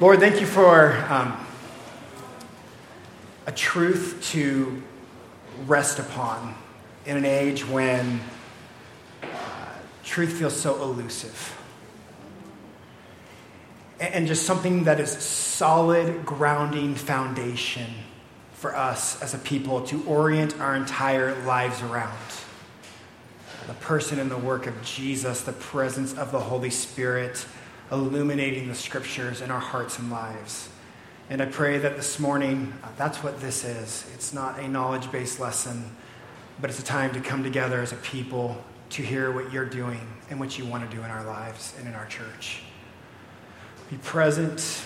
Lord, thank you for um, a truth to rest upon in an age when uh, truth feels so elusive. And, and just something that is solid, grounding foundation for us as a people to orient our entire lives around. The person and the work of Jesus, the presence of the Holy Spirit illuminating the scriptures in our hearts and lives. And I pray that this morning, uh, that's what this is. It's not a knowledge based lesson, but it's a time to come together as a people to hear what you're doing and what you want to do in our lives and in our church. Be present,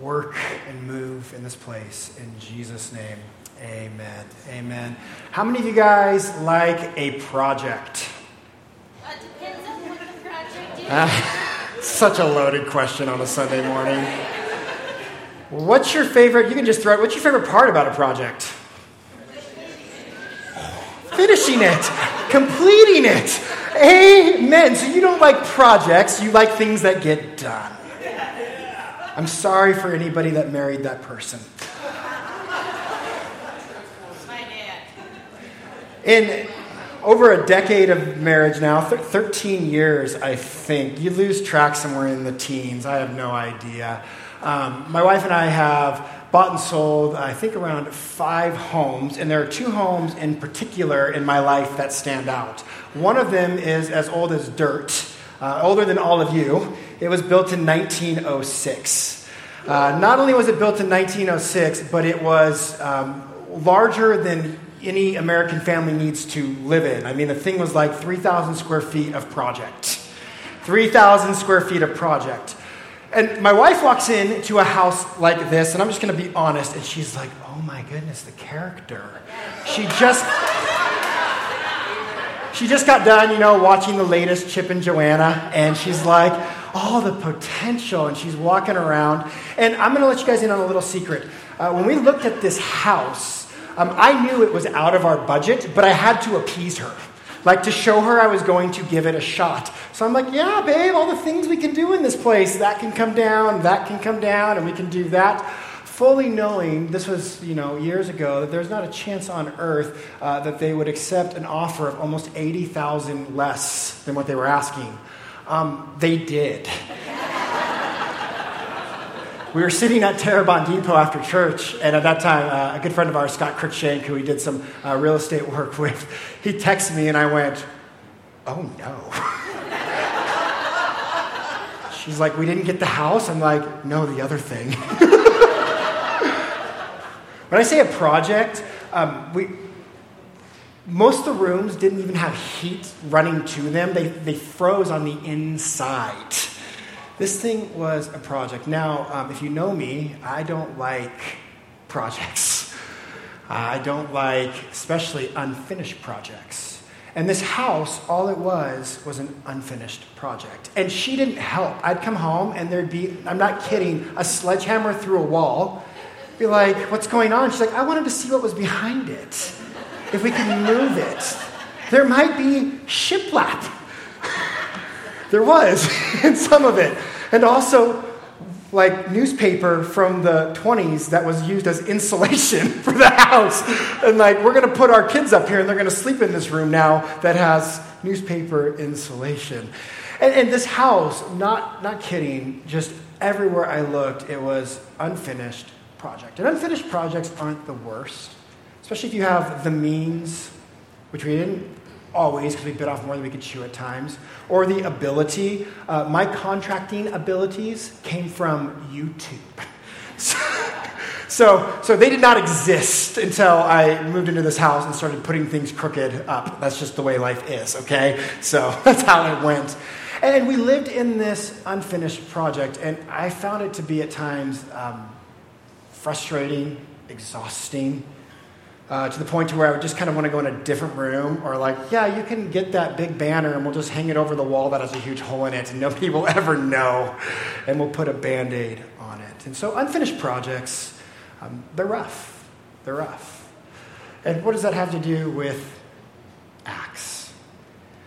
work, and move in this place. In Jesus' name, amen. Amen. How many of you guys like a project? Uh, depends on what the project is. Such a loaded question on a Sunday morning. What's your favorite? You can just throw it. What's your favorite part about a project? Finishing it, completing it. Amen. So you don't like projects, you like things that get done. I'm sorry for anybody that married that person. My dad. In over a decade of marriage now, th- 13 years, I think. You lose track somewhere in the teens. I have no idea. Um, my wife and I have bought and sold, I think, around five homes, and there are two homes in particular in my life that stand out. One of them is as old as dirt, uh, older than all of you. It was built in 1906. Uh, not only was it built in 1906, but it was um, larger than any American family needs to live in. I mean, the thing was like 3,000 square feet of project. 3,000 square feet of project. And my wife walks in to a house like this, and I'm just going to be honest, and she's like, oh my goodness, the character. She just. She just got done, you know, watching the latest Chip and Joanna, and she's like, all the potential, and she's walking around. And I'm going to let you guys in on a little secret. Uh, when we looked at this house, um, I knew it was out of our budget, but I had to appease her. Like to show her I was going to give it a shot. So I'm like, yeah, babe, all the things we can do in this place. That can come down, that can come down, and we can do that. Fully knowing this was, you know, years ago, that there's not a chance on earth uh, that they would accept an offer of almost 80,000 less than what they were asking. Um, they did we were sitting at Terrebonne Depot after church, and at that time, uh, a good friend of ours, Scott Cruikshank, who we did some uh, real estate work with, he texted me, and I went, "Oh no." She's like, "We didn't get the house." I'm like, "No, the other thing." when I say a project, um, we most of the rooms didn't even have heat running to them; they they froze on the inside. This thing was a project. Now, um, if you know me, I don't like projects. I don't like, especially unfinished projects. And this house, all it was, was an unfinished project. And she didn't help. I'd come home and there'd be, I'm not kidding, a sledgehammer through a wall. Be like, what's going on? She's like, I wanted to see what was behind it. If we could move it. There might be shiplap. there was in some of it. And also, like newspaper from the 20s that was used as insulation for the house. And like, we're going to put our kids up here and they're going to sleep in this room now that has newspaper insulation. And, and this house, not, not kidding, just everywhere I looked, it was unfinished project. And unfinished projects aren't the worst, especially if you have the means, which we didn't always because we bit off more than we could chew at times, or the ability. Uh, my contracting abilities came from YouTube. so, so they did not exist until I moved into this house and started putting things crooked up. That's just the way life is, okay? So that's how it went. And we lived in this unfinished project, and I found it to be at times um, frustrating, exhausting uh, to the point to where I would just kind of want to go in a different room, or like, yeah, you can get that big banner and we'll just hang it over the wall that has a huge hole in it, and nobody will ever know, and we'll put a band aid on it. And so, unfinished projects, um, they're rough. They're rough. And what does that have to do with Acts?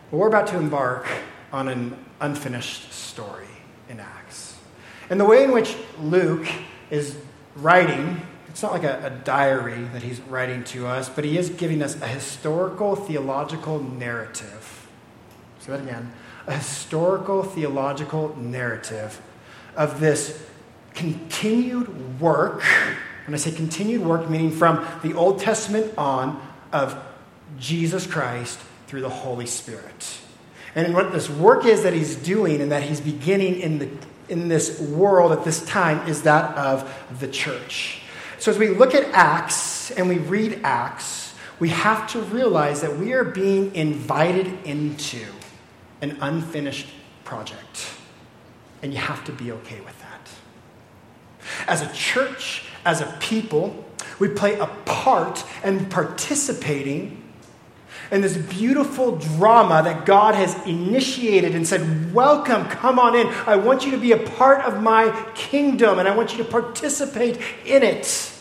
Well, we're about to embark on an unfinished story in Acts. And the way in which Luke is writing, it's not like a, a, diary that he's writing to us, but he is giving us a historical theological narrative. Say that again. A historical theological narrative of this continued work. When I say continued work, meaning from the Old Testament on, of Jesus Christ through the Holy Spirit. And what this work is that he's doing and that he's beginning in, the, in this world at this time is that of the church. So as we look at Acts and we read Acts, we have to realize that we are being invited into an unfinished project. And you have to be okay with that. As a church, as a people, we play a part in participating in this beautiful drama that God has initiated and said, Welcome, come on in. I want you to be a part of my kingdom and I want you to participate in it.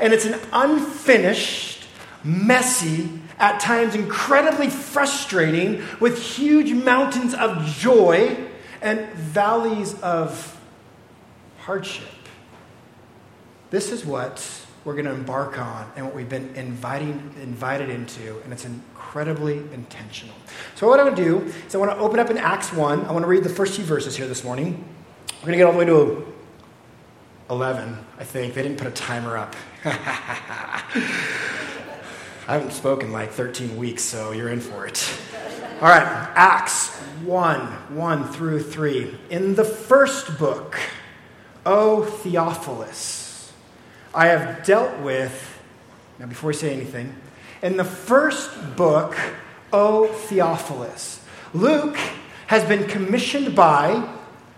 And it's an unfinished, messy, at times incredibly frustrating, with huge mountains of joy and valleys of hardship. This is what we're going to embark on and what we've been inviting, invited into, and it's incredibly intentional. So, what I want to do is I want to open up in Acts 1. I want to read the first few verses here this morning. We're going to get all the way to 11, I think. They didn't put a timer up. I haven't spoken like 13 weeks, so you're in for it. All right, Acts 1 1 through 3. In the first book, O Theophilus, I have dealt with, now before we say anything, in the first book, O Theophilus, Luke has been commissioned by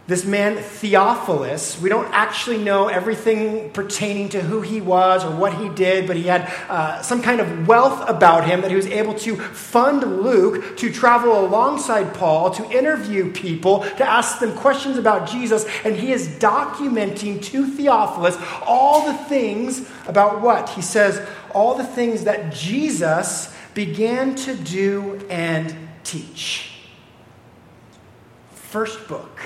this man, Theophilus, we don't actually know everything pertaining to who he was or what he did, but he had uh, some kind of wealth about him that he was able to fund Luke to travel alongside Paul, to interview people, to ask them questions about Jesus. And he is documenting to Theophilus all the things about what? He says, all the things that Jesus began to do and teach. First book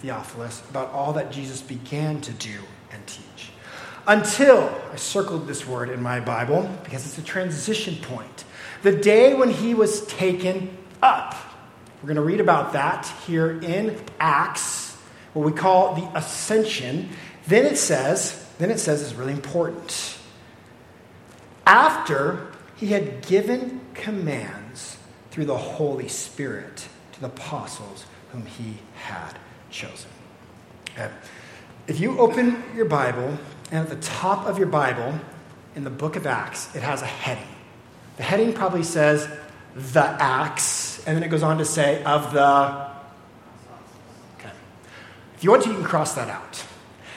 Theophilus, about all that Jesus began to do and teach. Until, I circled this word in my Bible because it's a transition point, the day when he was taken up. We're going to read about that here in Acts, what we call the ascension. Then it says, then it says it's really important. After he had given commands through the Holy Spirit to the apostles whom he had chosen. Okay. If you open your Bible, and at the top of your Bible, in the book of Acts, it has a heading. The heading probably says, the Acts, and then it goes on to say, of the. Okay. If you want to, you can cross that out.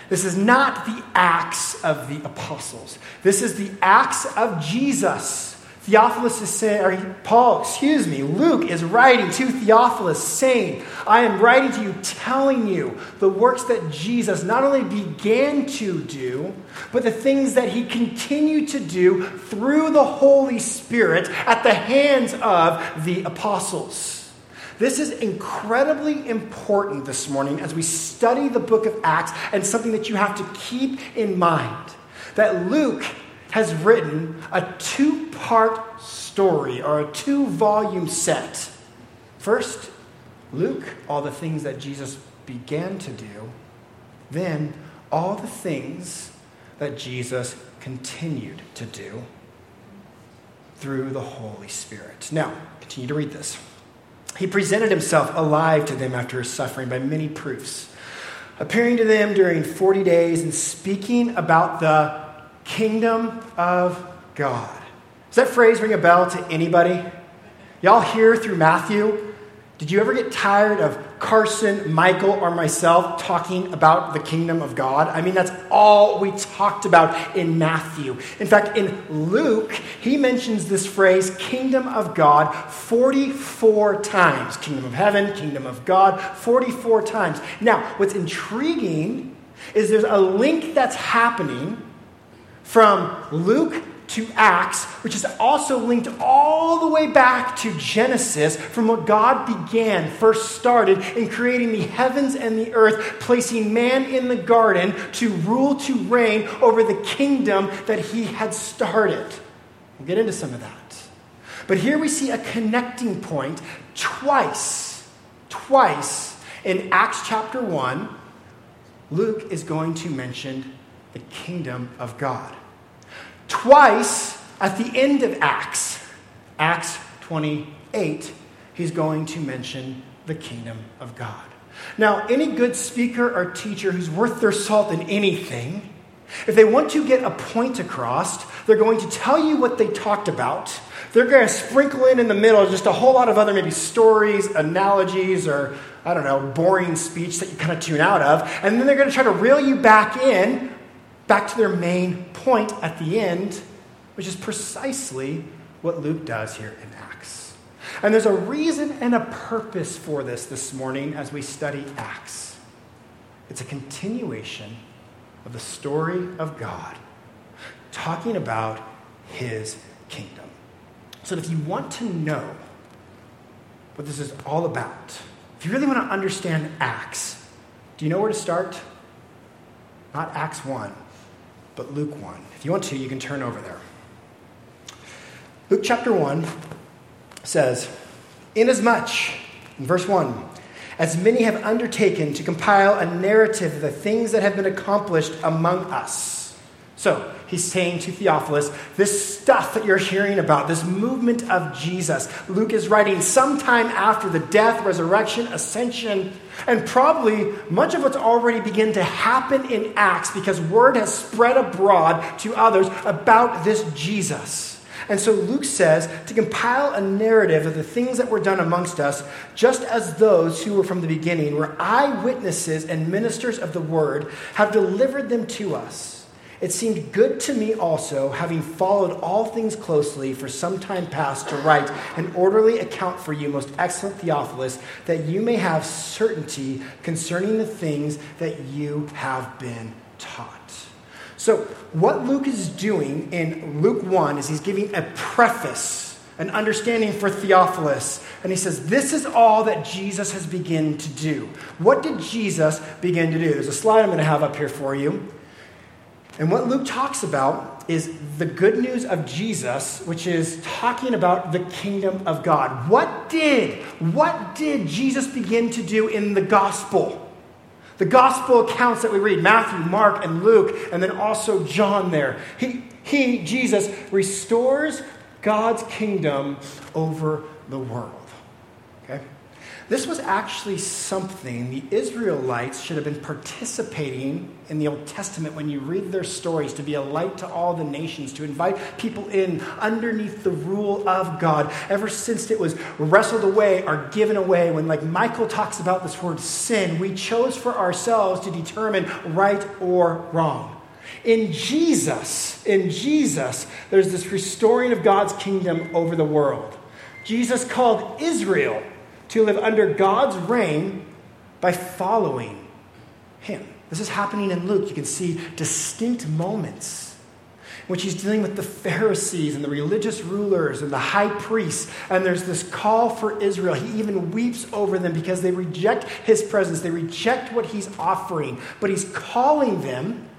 This is not the Acts of the apostles, this is the Acts of Jesus. Theophilus is saying, or Paul, excuse me, Luke is writing to Theophilus saying, I am writing to you, telling you the works that Jesus not only began to do, but the things that he continued to do through the Holy Spirit at the hands of the apostles. This is incredibly important this morning as we study the book of Acts and something that you have to keep in mind that Luke has written a two part story or a two volume set. First, Luke, all the things that Jesus began to do, then, all the things that Jesus continued to do through the Holy Spirit. Now, continue to read this. He presented himself alive to them after his suffering by many proofs, appearing to them during 40 days and speaking about the kingdom of God. Does that phrase ring a bell to anybody? Y'all hear through Matthew? Did you ever get tired of Carson, Michael, or myself talking about the kingdom of God? I mean, that's all we talked about in Matthew. In fact, in Luke, he mentions this phrase, kingdom of God, 44 times. Kingdom of heaven, kingdom of God, 44 times. Now, what's intriguing is there's a link that's happening from Luke to Acts, which is also linked all the way back to Genesis from what God began, first started in creating the heavens and the earth, placing man in the garden to rule, to reign over the kingdom that he had started. We'll get into some of that. But here we see a connecting point twice, twice in Acts chapter 1. Luke is going to mention the kingdom of God. Twice at the end of Acts, Acts 28, he's going to mention the kingdom of God. Now, any good speaker or teacher who's worth their salt in anything, if they want to get a point across, they're going to tell you what they talked about. They're going to sprinkle in in the middle just a whole lot of other maybe stories, analogies, or I don't know, boring speech that you kind of tune out of. And then they're going to try to reel you back in back to their main point at the end, which is precisely what Luke does here in Acts. And there's a reason and a purpose for this this morning as we study Acts. It's a continuation of the story of God, talking about his kingdom. So, if you want to know what this is all about, if you really want to understand Acts, do you know where to start? Not Acts 1, but Luke 1. If you want to, you can turn over there. Luke chapter 1 says, Inasmuch, in verse 1, as many have undertaken to compile a narrative of the things that have been accomplished among us. So, he's saying to Theophilus, this stuff that you're hearing about, this movement of Jesus, Luke is writing sometime after the death, resurrection, ascension, and probably much of what's already begun to happen in Acts because word has spread abroad to others about this Jesus. And so Luke says to compile a narrative of the things that were done amongst us, just as those who were from the beginning were eyewitnesses and ministers of the word have delivered them to us. It seemed good to me also, having followed all things closely for some time past, to write an orderly account for you, most excellent Theophilus, that you may have certainty concerning the things that you have been taught. So, what Luke is doing in Luke 1 is he's giving a preface, an understanding for Theophilus. And he says, This is all that Jesus has begun to do. What did Jesus begin to do? There's a slide I'm going to have up here for you. And what Luke talks about is the good news of Jesus, which is talking about the kingdom of God. What did, what did Jesus begin to do in the gospel? The gospel accounts that we read, Matthew, Mark, and Luke, and then also John there. He, he Jesus, restores God's kingdom over the world. This was actually something the Israelites should have been participating in the Old Testament when you read their stories to be a light to all the nations, to invite people in underneath the rule of God. Ever since it was wrestled away or given away, when, like Michael talks about this word sin, we chose for ourselves to determine right or wrong. In Jesus, in Jesus, there's this restoring of God's kingdom over the world. Jesus called Israel to live under God's reign by following Him. This is happening in Luke. You can see distinct moments in which he's dealing with the Pharisees and the religious rulers and the high priests. And there's this call for Israel. He even weeps over them because they reject his presence, they reject what he's offering. But he's calling them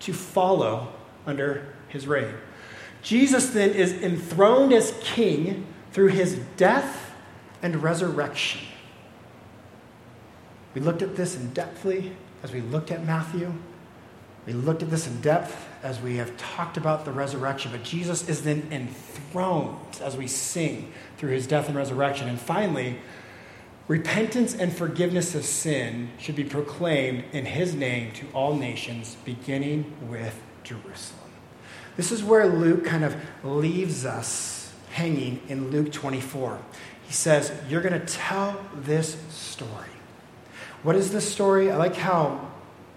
to follow under his reign. Jesus then is enthroned as king through his death and resurrection. We looked at this in depthly as we looked at Matthew. We looked at this in depth as we have talked about the resurrection, but Jesus is then enthroned as we sing through his death and resurrection. And finally, repentance and forgiveness of sin should be proclaimed in his name to all nations, beginning with Jerusalem. This is where Luke kind of leaves us hanging in Luke 24. He says, You're going to tell this story. What is this story? I like how,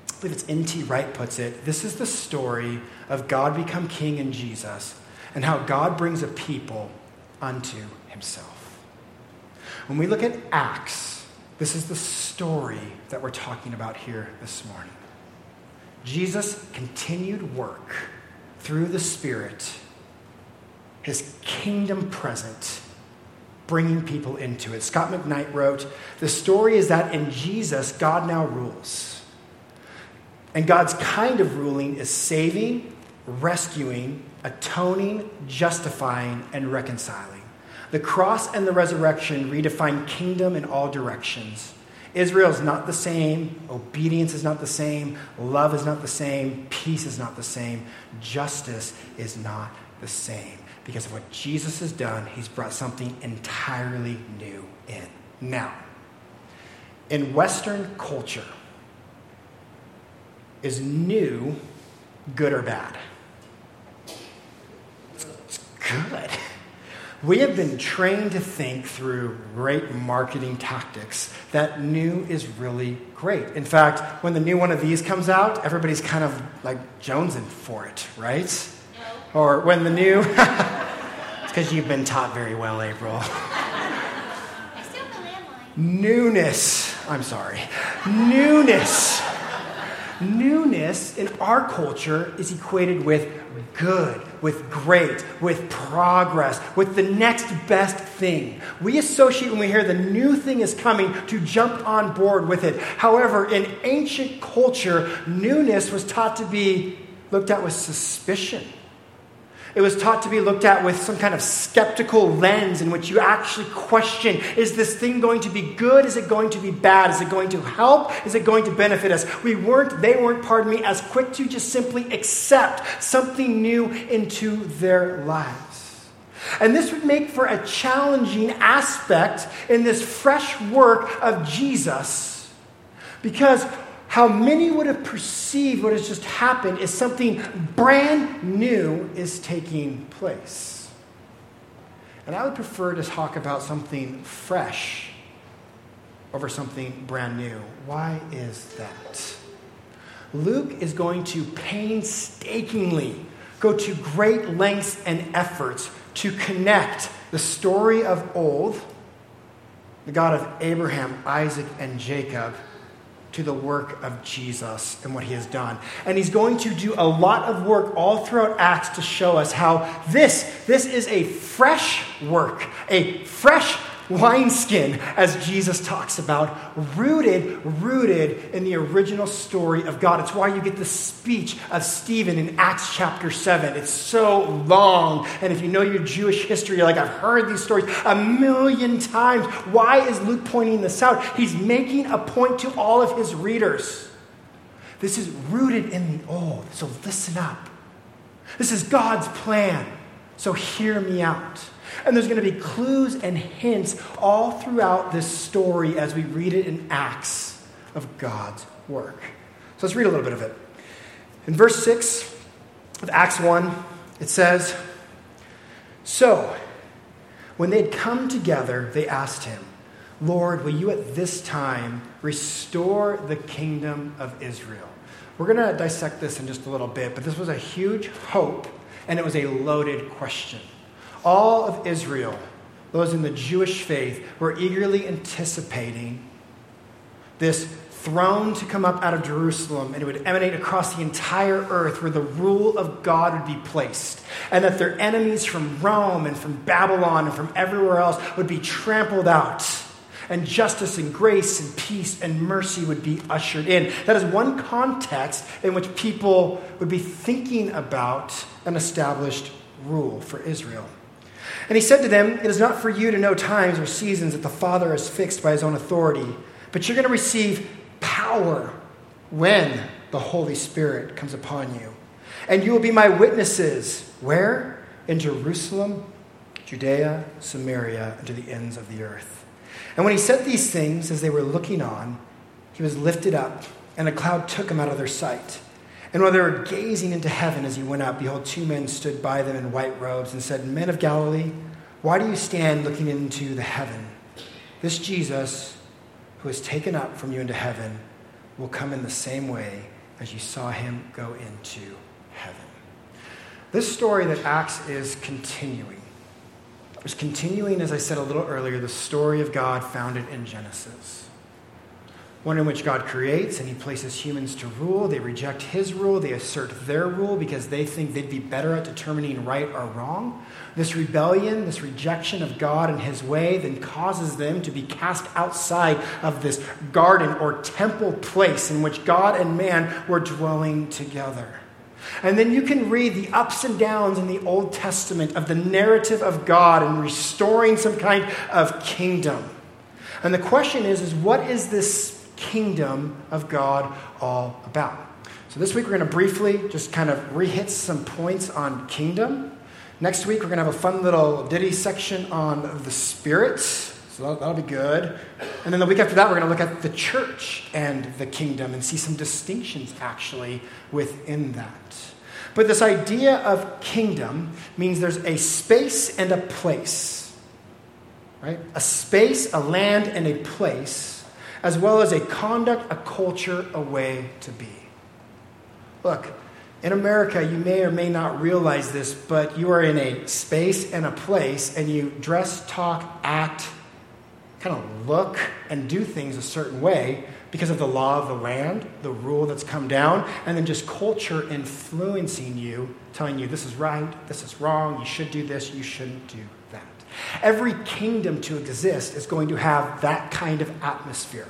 I believe it's N.T. Wright puts it. This is the story of God become king in Jesus and how God brings a people unto himself. When we look at Acts, this is the story that we're talking about here this morning. Jesus' continued work through the Spirit his kingdom present, bringing people into it. Scot McKnight wrote The story is that in Jesus, God now rules. And God's kind of ruling is saving, rescuing, atoning, justifying, and reconciling. The cross and the resurrection redefine kingdom in all directions. Israel is not the same, obedience is not the same, love is not the same, peace is not the same, justice is not the same. Because of what Jesus has done, he's brought something entirely new in. Now, in Western culture, is new good or bad? It's good. We have been trained to think through great marketing tactics that new is really great. In fact, when the new one of these comes out, everybody's kind of like jonesing for it, right? No. Or when the new. it's because you've been taught very well, April. I still have a landline. Newness. I'm sorry. Newness. Newness in our culture is equated with good, with great, with progress, with the next best thing. We associate when we hear the new thing is coming to jump on board with it. However, in ancient culture, newness was taught to be looked at with suspicion. It was taught to be looked at with some kind of skeptical lens in which you actually question is this thing going to be good? Is it going to be bad? Is it going to help? Is it going to benefit us? We weren't, they weren't, pardon me, as quick to just simply accept something new into their lives. And this would make for a challenging aspect in this fresh work of Jesus because how many would have perceived what has just happened is something brand new is taking place. And I would prefer to talk about something fresh over something brand new. Why is that? Luke is going to painstakingly go to great lengths and efforts to connect the story of old, the God of Abraham, Isaac, and Jacob, to the work of Jesus and what he has done. And he's going to do a lot of work all throughout Acts to show us how this, this is a fresh work, a fresh wineskin, as Jesus talks about, rooted, rooted in the original story of God. It's why you get the speech of Stephen in Acts chapter 7. It's so long. And if you know your Jewish history, you're like, I've heard these stories a million times. Why is Luke pointing this out? He's making a point to all of his readers. This is rooted in the old, so listen up. This is God's plan, so hear me out. And there's going to be clues and hints all throughout this story as we read it in Acts of God's work. So let's read a little bit of it. In verse 6 of Acts 1, it says So, when they had come together, they asked him, Lord, will you at this time restore the kingdom of Israel? We're going to dissect this in just a little bit, but this was a huge hope, and it was a loaded question. All of Israel, those in the Jewish faith, were eagerly anticipating this throne to come up out of Jerusalem and it would emanate across the entire earth where the rule of God would be placed. And that their enemies from Rome and from Babylon and from everywhere else would be trampled out. And justice and grace and peace and mercy would be ushered in. That is one context in which people would be thinking about an established rule for Israel. And he said to them, It is not for you to know times or seasons that the Father has fixed by his own authority, but you're going to receive power when the Holy Spirit comes upon you. And you will be my witnesses. Where? In Jerusalem, Judea, Samaria, and to the ends of the earth. And when he said these things, as they were looking on, he was lifted up, and a cloud took him out of their sight. And while they were gazing into heaven as he went up, behold, two men stood by them in white robes and said, Men of Galilee, why do you stand looking into the heaven? This Jesus, who is taken up from you into heaven, will come in the same way as you saw him go into heaven. This story that Acts is continuing is continuing, as I said a little earlier, the story of God founded in Genesis. One in which God creates and he places humans to rule. They reject his rule, they assert their rule because they think they'd be better at determining right or wrong. This rebellion, this rejection of God and his way, then causes them to be cast outside of this garden or temple place in which God and man were dwelling together. And then you can read the ups and downs in the Old Testament of the narrative of God and restoring some kind of kingdom. And the question is, is what is this kingdom of God all about? So this week we're going to briefly just kind of rehit some points on kingdom. Next week we're going to have a fun little ditty section on the spirits. So that'll, that'll, be good. And then the week after that, we're going to look at the church and the kingdom and see some distinctions actually within that. But this idea of kingdom means there's a space and a place, right? A space, a land, and a place as well as a conduct, a culture, a way to be. Look, in America, you may or may not realize this, but you are in a space and a place, and you dress, talk, act, kind of look, and do things a certain way because of the law of the land, the rule that's come down, and then just culture influencing you, telling you this is right, this is wrong, you should do this, you shouldn't do Every kingdom to exist is going to have that kind of atmosphere.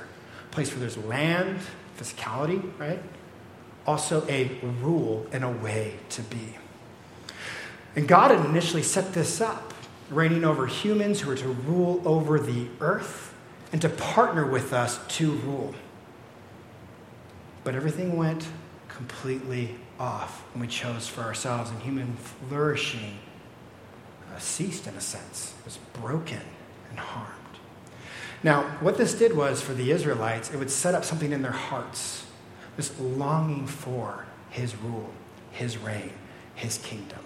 A place where there's land, physicality, right? Also a rule and a way to be. And God had initially set this up, reigning over humans who were to rule over the earth and to partner with us to rule. But everything went completely off when we chose for ourselves, and human flourishing ceased in a sense, was broken and harmed. Now, what this did was for the Israelites, it would set up something in their hearts this longing for his rule, his reign, his kingdom.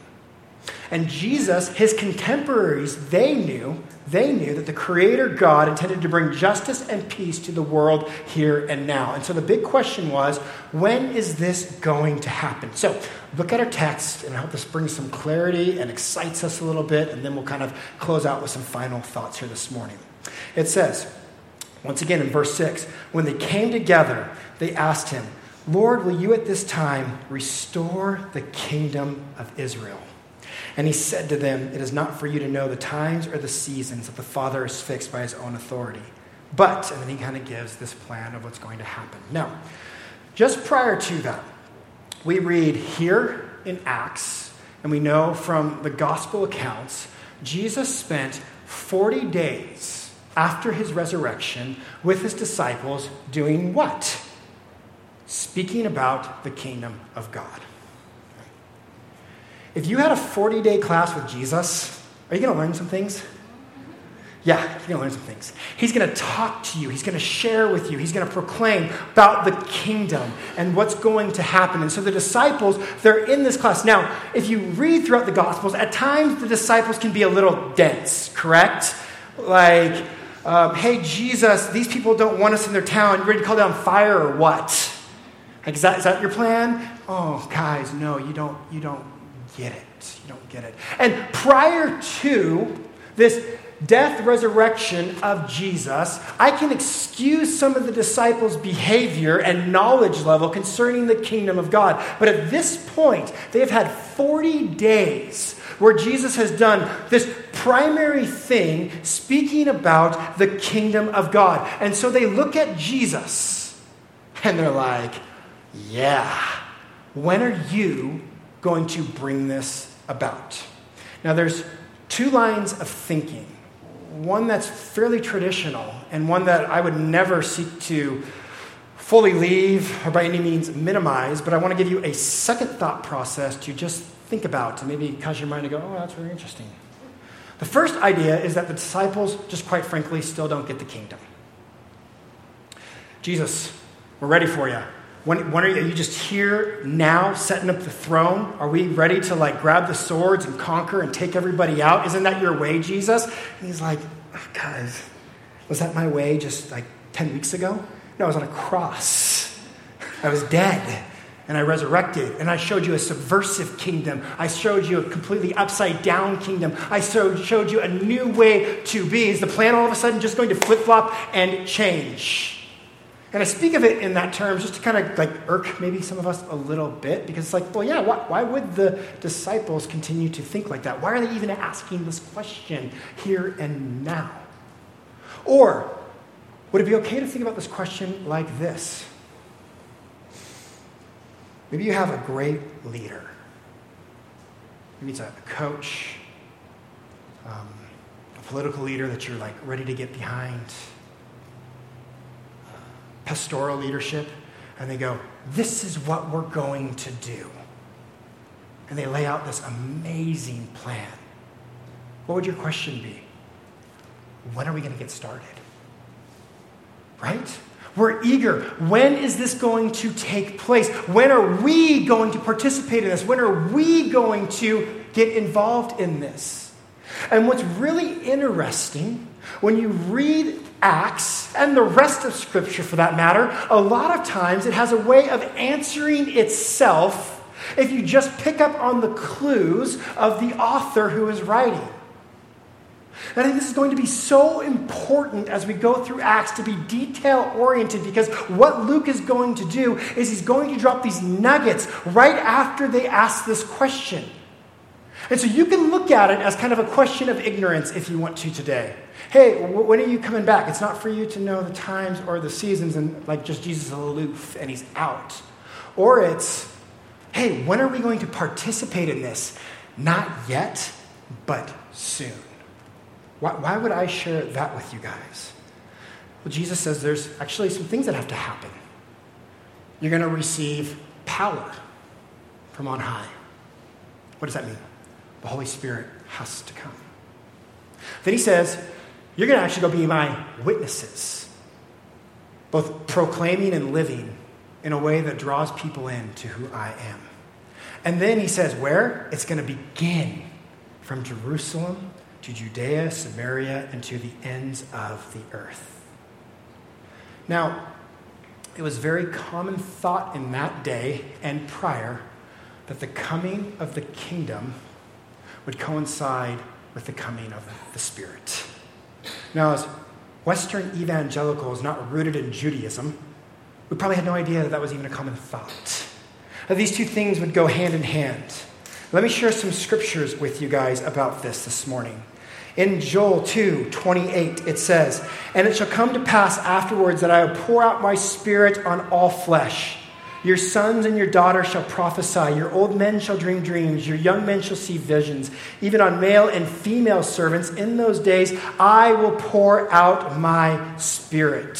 And Jesus, his contemporaries, they knew, they knew that the Creator God intended to bring justice and peace to the world here and now. And so the big question was, when is this going to happen? So look at our text, and I hope this brings some clarity and excites us a little bit, and then we'll kind of close out with some final thoughts here this morning. It says, once again in verse 6, when they came together, they asked him, Lord, will you at this time restore the kingdom of Israel? And he said to them, It is not for you to know the times or the seasons that the Father has fixed by his own authority. But, and then he kind of gives this plan of what's going to happen. Now, just prior to that, we read here in Acts, and we know from the gospel accounts, Jesus spent 40 days after his resurrection with his disciples doing what? Speaking about the kingdom of God. If you had a 40 day class with Jesus, are you going to learn some things? Yeah, you're going to learn some things. He's going to talk to you. He's going to share with you. He's going to proclaim about the kingdom and what's going to happen. And so the disciples, they're in this class. Now, if you read throughout the Gospels, at times the disciples can be a little dense, correct? Like, um, hey, Jesus, these people don't want us in their town. You ready to call down fire or what? Like, is that, is that your plan? Oh, guys, no, you don't, you don't get it. You don't get it. And prior to this death resurrection of Jesus, I can excuse some of the disciples' behavior and knowledge level concerning the kingdom of God. But at this point, they have had 40 days where Jesus has done this primary thing, speaking about the kingdom of God. And so they look at Jesus and they're like, yeah, when are you going to bring this about? Now, there's two lines of thinking one that's fairly traditional, and one that I would never seek to fully leave or by any means minimize, but I want to give you a second thought process to just think about, to maybe cause your mind to go, oh, that's very interesting. The first idea is that the disciples, just quite frankly, still don't get the kingdom. Jesus, we're ready for you. When, when are, you, are you just here now setting up the throne? Are we ready to like grab the swords and conquer and take everybody out? Isn't that your way, Jesus? And he's like, oh, guys, was that my way just like 10 weeks ago? No, I was on a cross. I was dead and I resurrected, and I showed you a subversive kingdom. I showed you a completely upside down kingdom. I showed, showed you a new way to be. Is the plan all of a sudden just going to flip flop and change? And I speak of it in that term just to kind of like irk maybe some of us a little bit because it's like, well, yeah, why, why, would the disciples continue to think like that? Why are they even asking this question here and now? Or would it be okay to think about this question like this? Maybe you have a great leader. Maybe it's a coach, um, a political leader that you're like ready to get behind pastoral leadership, and they go, This is what we're going to do. And they lay out this amazing plan. What would your question be? When are we going to get started? Right? We're eager. When is this going to take place? When are we going to participate in this? When are we going to get involved in this? And what's really interesting when you read Acts, and the rest of Scripture for that matter, a lot of times it has a way of answering itself if you just pick up on the clues of the author who is writing. And I think this is going to be so important as we go through Acts to be detail oriented because what Luke is going to do is he's going to drop these nuggets right after they ask this question. And so you can look at it as kind of a question of ignorance if you want to today. Hey, when are you coming back? It's not for you to know the times or the seasons and like just Jesus is aloof and he's out. Or it's, hey, when are we going to participate in this? Not yet, but soon. Why, why would I share that with you guys? Well, Jesus says there's actually some things that have to happen. You're going to receive power from on high. What does that mean? The Holy Spirit has to come. Then he says, You're going to actually go be my witnesses, both proclaiming and living in a way that draws people in to who I am. And then he says, Where? It's going to begin from Jerusalem to Judea, Samaria, and to the ends of the earth. Now, it was very common thought in that day and prior that the coming of the kingdom would coincide with the coming of the Spirit. Now, as Western evangelicals not rooted in Judaism, we probably had no idea that that was even a common thought. That these two things would go hand in hand. Let me share some scriptures with you guys about this this morning. In Joel 2 28, it says, And it shall come to pass afterwards that I will pour out my spirit on all flesh. Your sons and your daughters shall prophesy. Your old men shall dream dreams. Your young men shall see visions. Even on male and female servants, in those days, I will pour out my spirit.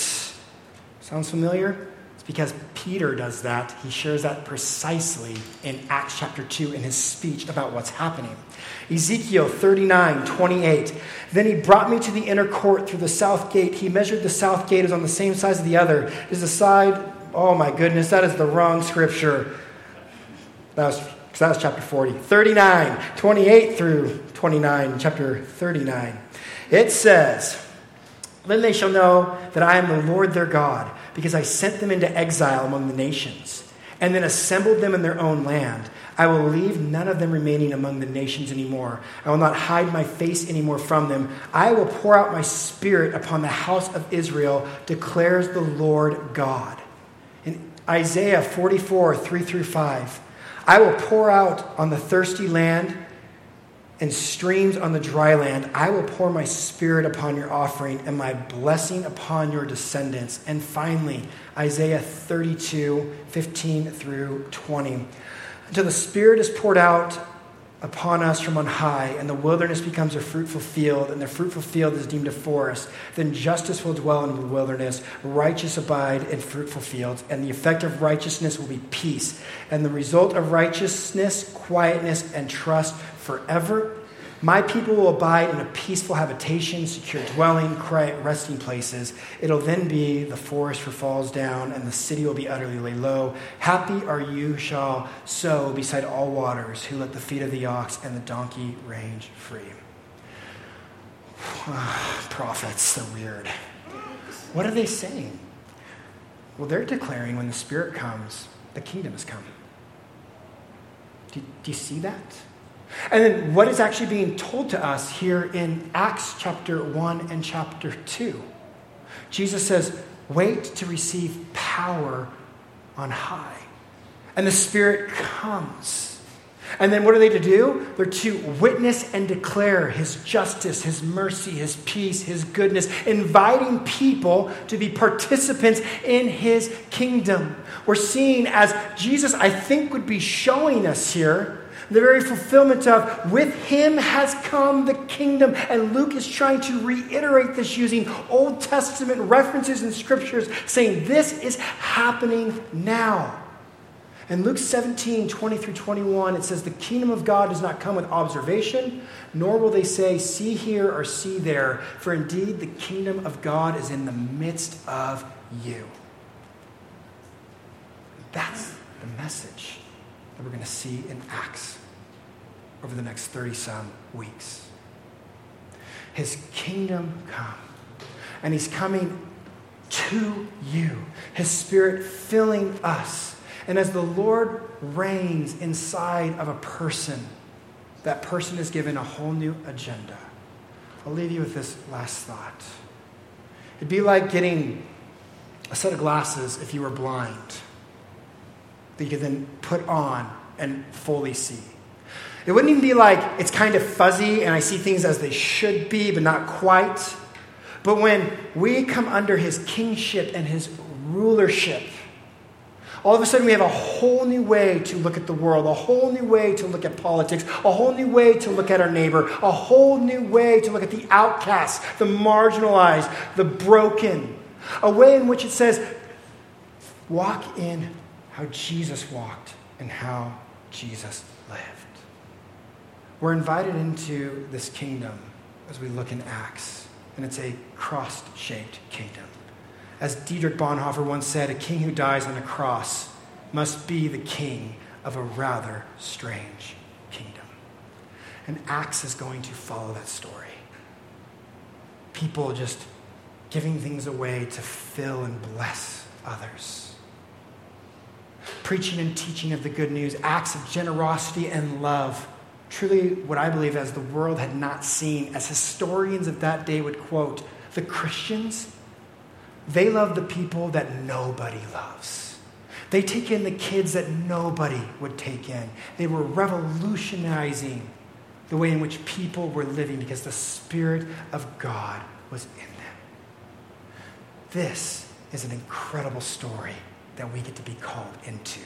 Sounds familiar? It's because Peter does that. He shares that precisely in Acts chapter 2 in his speech about what's happening. Ezekiel 39, 28. Then he brought me to the inner court through the south gate. He measured the south gate as on the same size as the other. It is the side Oh my goodness, that is the wrong scripture. That was, that was chapter 40. 39, 28 through 29, chapter 39. It says, Then they shall know that I am the Lord their God, because I sent them into exile among the nations, and then assembled them in their own land. I will leave none of them remaining among the nations anymore. I will not hide my face anymore from them. I will pour out my spirit upon the house of Israel, declares the Lord God. Isaiah 44, 3 through 5. I will pour out on the thirsty land and streams on the dry land. I will pour my spirit upon your offering and my blessing upon your descendants. And finally, Isaiah 32, 15 through 20. Until the Spirit is poured out upon us from on high, and the wilderness becomes a fruitful field, and the fruitful field is deemed a forest, then justice will dwell in the wilderness, righteous abide in fruitful fields, and the effect of righteousness will be peace, and the result of righteousness, quietness, and trust forever. My people will abide in a peaceful habitation, secure dwelling, quiet resting places. It'll then be the forest for falls down, and the city will be utterly laid low. Happy are you shall sow beside all waters, who let the feet of the ox and the donkey range free. Ah, prophets, so weird. What are they saying? Well, they're declaring when the Spirit comes, the kingdom has come. Do, do you see that? And then what is actually being told to us here in Acts chapter 1 and chapter 2? Jesus says, Wait to receive power on high. And the Spirit comes. And then what are they to do? They're to witness and declare His justice, His mercy, His peace, His goodness, inviting people to be participants in His kingdom. We're seeing as Jesus, I think, would be showing us here the very fulfillment of with him has come the kingdom. And Luke is trying to reiterate this using Old Testament references and scriptures, saying this is happening now. In Luke 17, 20 through 21, it says, The kingdom of God does not come with observation, nor will they say, See here or see there, for indeed the kingdom of God is in the midst of you. That's the message that we're going to see in Acts over the next 30 some weeks. His kingdom come, and he's coming to you, his spirit filling us. And as the Lord reigns inside of a person, that person is given a whole new agenda. I'll leave you with this last thought. It'd be like getting a set of glasses if you were blind that you could then put on and fully see. It wouldn't even be like it's kind of fuzzy and I see things as they should be, but not quite. But when we come under his kingship and his rulership, all of a sudden we have a whole new way to look at the world, a whole new way to look at politics, a whole new way to look at our neighbor, a whole new way to look at the outcasts, the marginalized, the broken. A way in which it says, walk in how Jesus walked and how Jesus lived. We're invited into this kingdom as we look in Acts, and it's a cross shaped kingdom. As Dietrich Bonhoeffer once said, a king who dies on a cross must be the king of a rather strange kingdom. And Acts is going to follow that story. People just giving things away to fill and bless others preaching and teaching of the good news, acts of generosity and love. Truly, what I believe as the world had not seen, as historians of that day would quote, the Christians, they love the people that nobody loves. They take in the kids that nobody would take in. They were revolutionizing the way in which people were living because the Spirit of God was in them. This is an incredible story that we get to be called into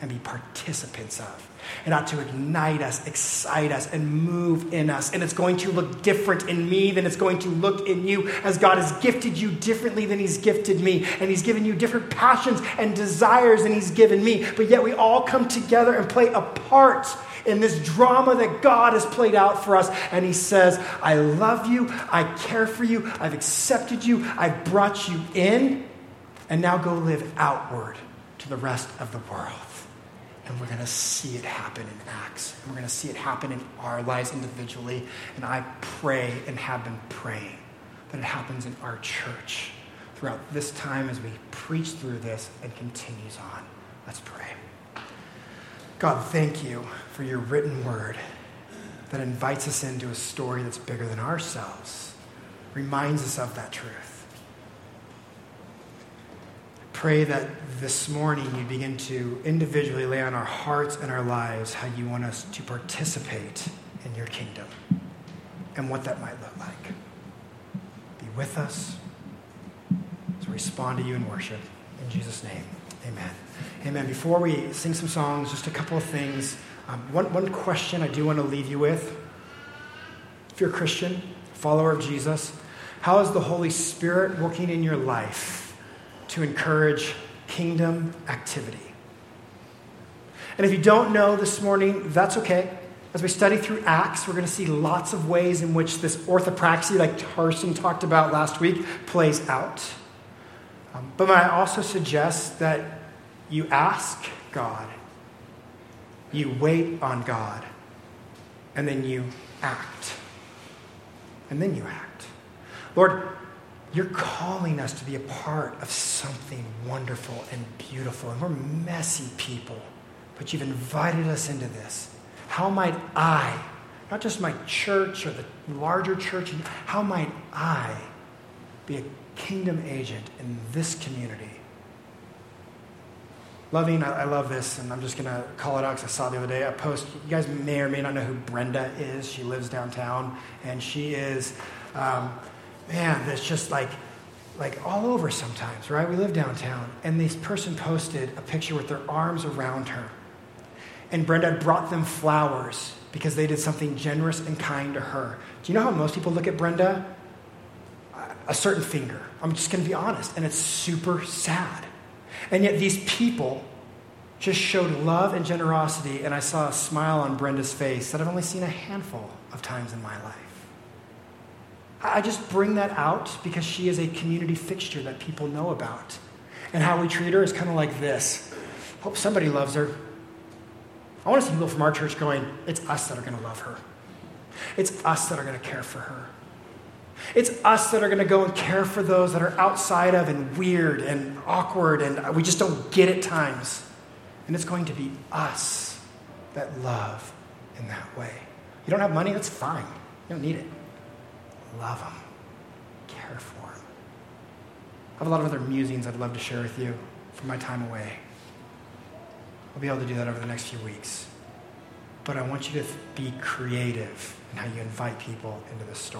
and be participants of. It ought to ignite us, excite us, and move in us. And it's going to look different in me than it's going to look in you, as God has gifted you differently than He's gifted me. And He's given you different passions and desires than He's given me. But yet we all come together and play a part in this drama that God has played out for us. And He says, I love you, I care for you, I've accepted you, I've brought you in and now go live outward to the rest of the world. And we're going to see it happen in Acts. And we're going to see it happen in our lives individually. And I pray and have been praying that it happens in our church throughout this time as we preach through this and continues on. Let's pray. God, thank you for your written word that invites us into a story that's bigger than ourselves, reminds us of that truth pray that this morning you begin to individually lay on our hearts and our lives how you want us to participate in your kingdom and what that might look like. Be with us we respond to you in worship. In Jesus' name, amen. Amen. Before we sing some songs, just a couple of things. Um, one, one question I do want to leave you with. If you're a Christian, follower of Jesus, how is the Holy Spirit working in your life? To encourage kingdom activity. And if you don't know this morning, that's okay. As we study through Acts, we're going to see lots of ways in which this orthopraxy, like Tarson talked about last week, plays out. Um, but I also suggest that you ask God, you wait on God, and then you act. And then you act. Lord, you're calling us to be a part of something wonderful and beautiful. And we're messy people, but you've invited us into this. How might I, not just my church or the larger church, how might I be a kingdom agent in this community. Loving, I, I love this, and I'm just going to call it out because I saw the other day a post. You guys may or may not know who Brenda is. She lives downtown, and she is, um, man, that's just like, like all over sometimes, right? We live downtown, and this person posted a picture with their arms around her. And Brenda brought them flowers because they did something generous and kind to her. Do you know how most people look at Brenda? A certain finger. I'm just going to be honest, and it's super sad. And yet these people just showed love and generosity, and I saw a smile on Brenda's face that I've only seen a handful of times in my life. I just bring that out because she is a community fixture that people know about. And how we treat her is kind of like this hope somebody loves her. I want to see people from our church going, it's us that are going to love her. It's us that are going to care for her. It's us that are going to go and care for those that are outside of and weird and awkward and we just don't get at times. And it's going to be us that love in that way. You don't have money? That's fine. You don't need it. Love them, care for them. I have a lot of other musings I'd love to share with you from my time away. I'll be able to do that over the next few weeks. But I want you to be creative in how you invite people into this story.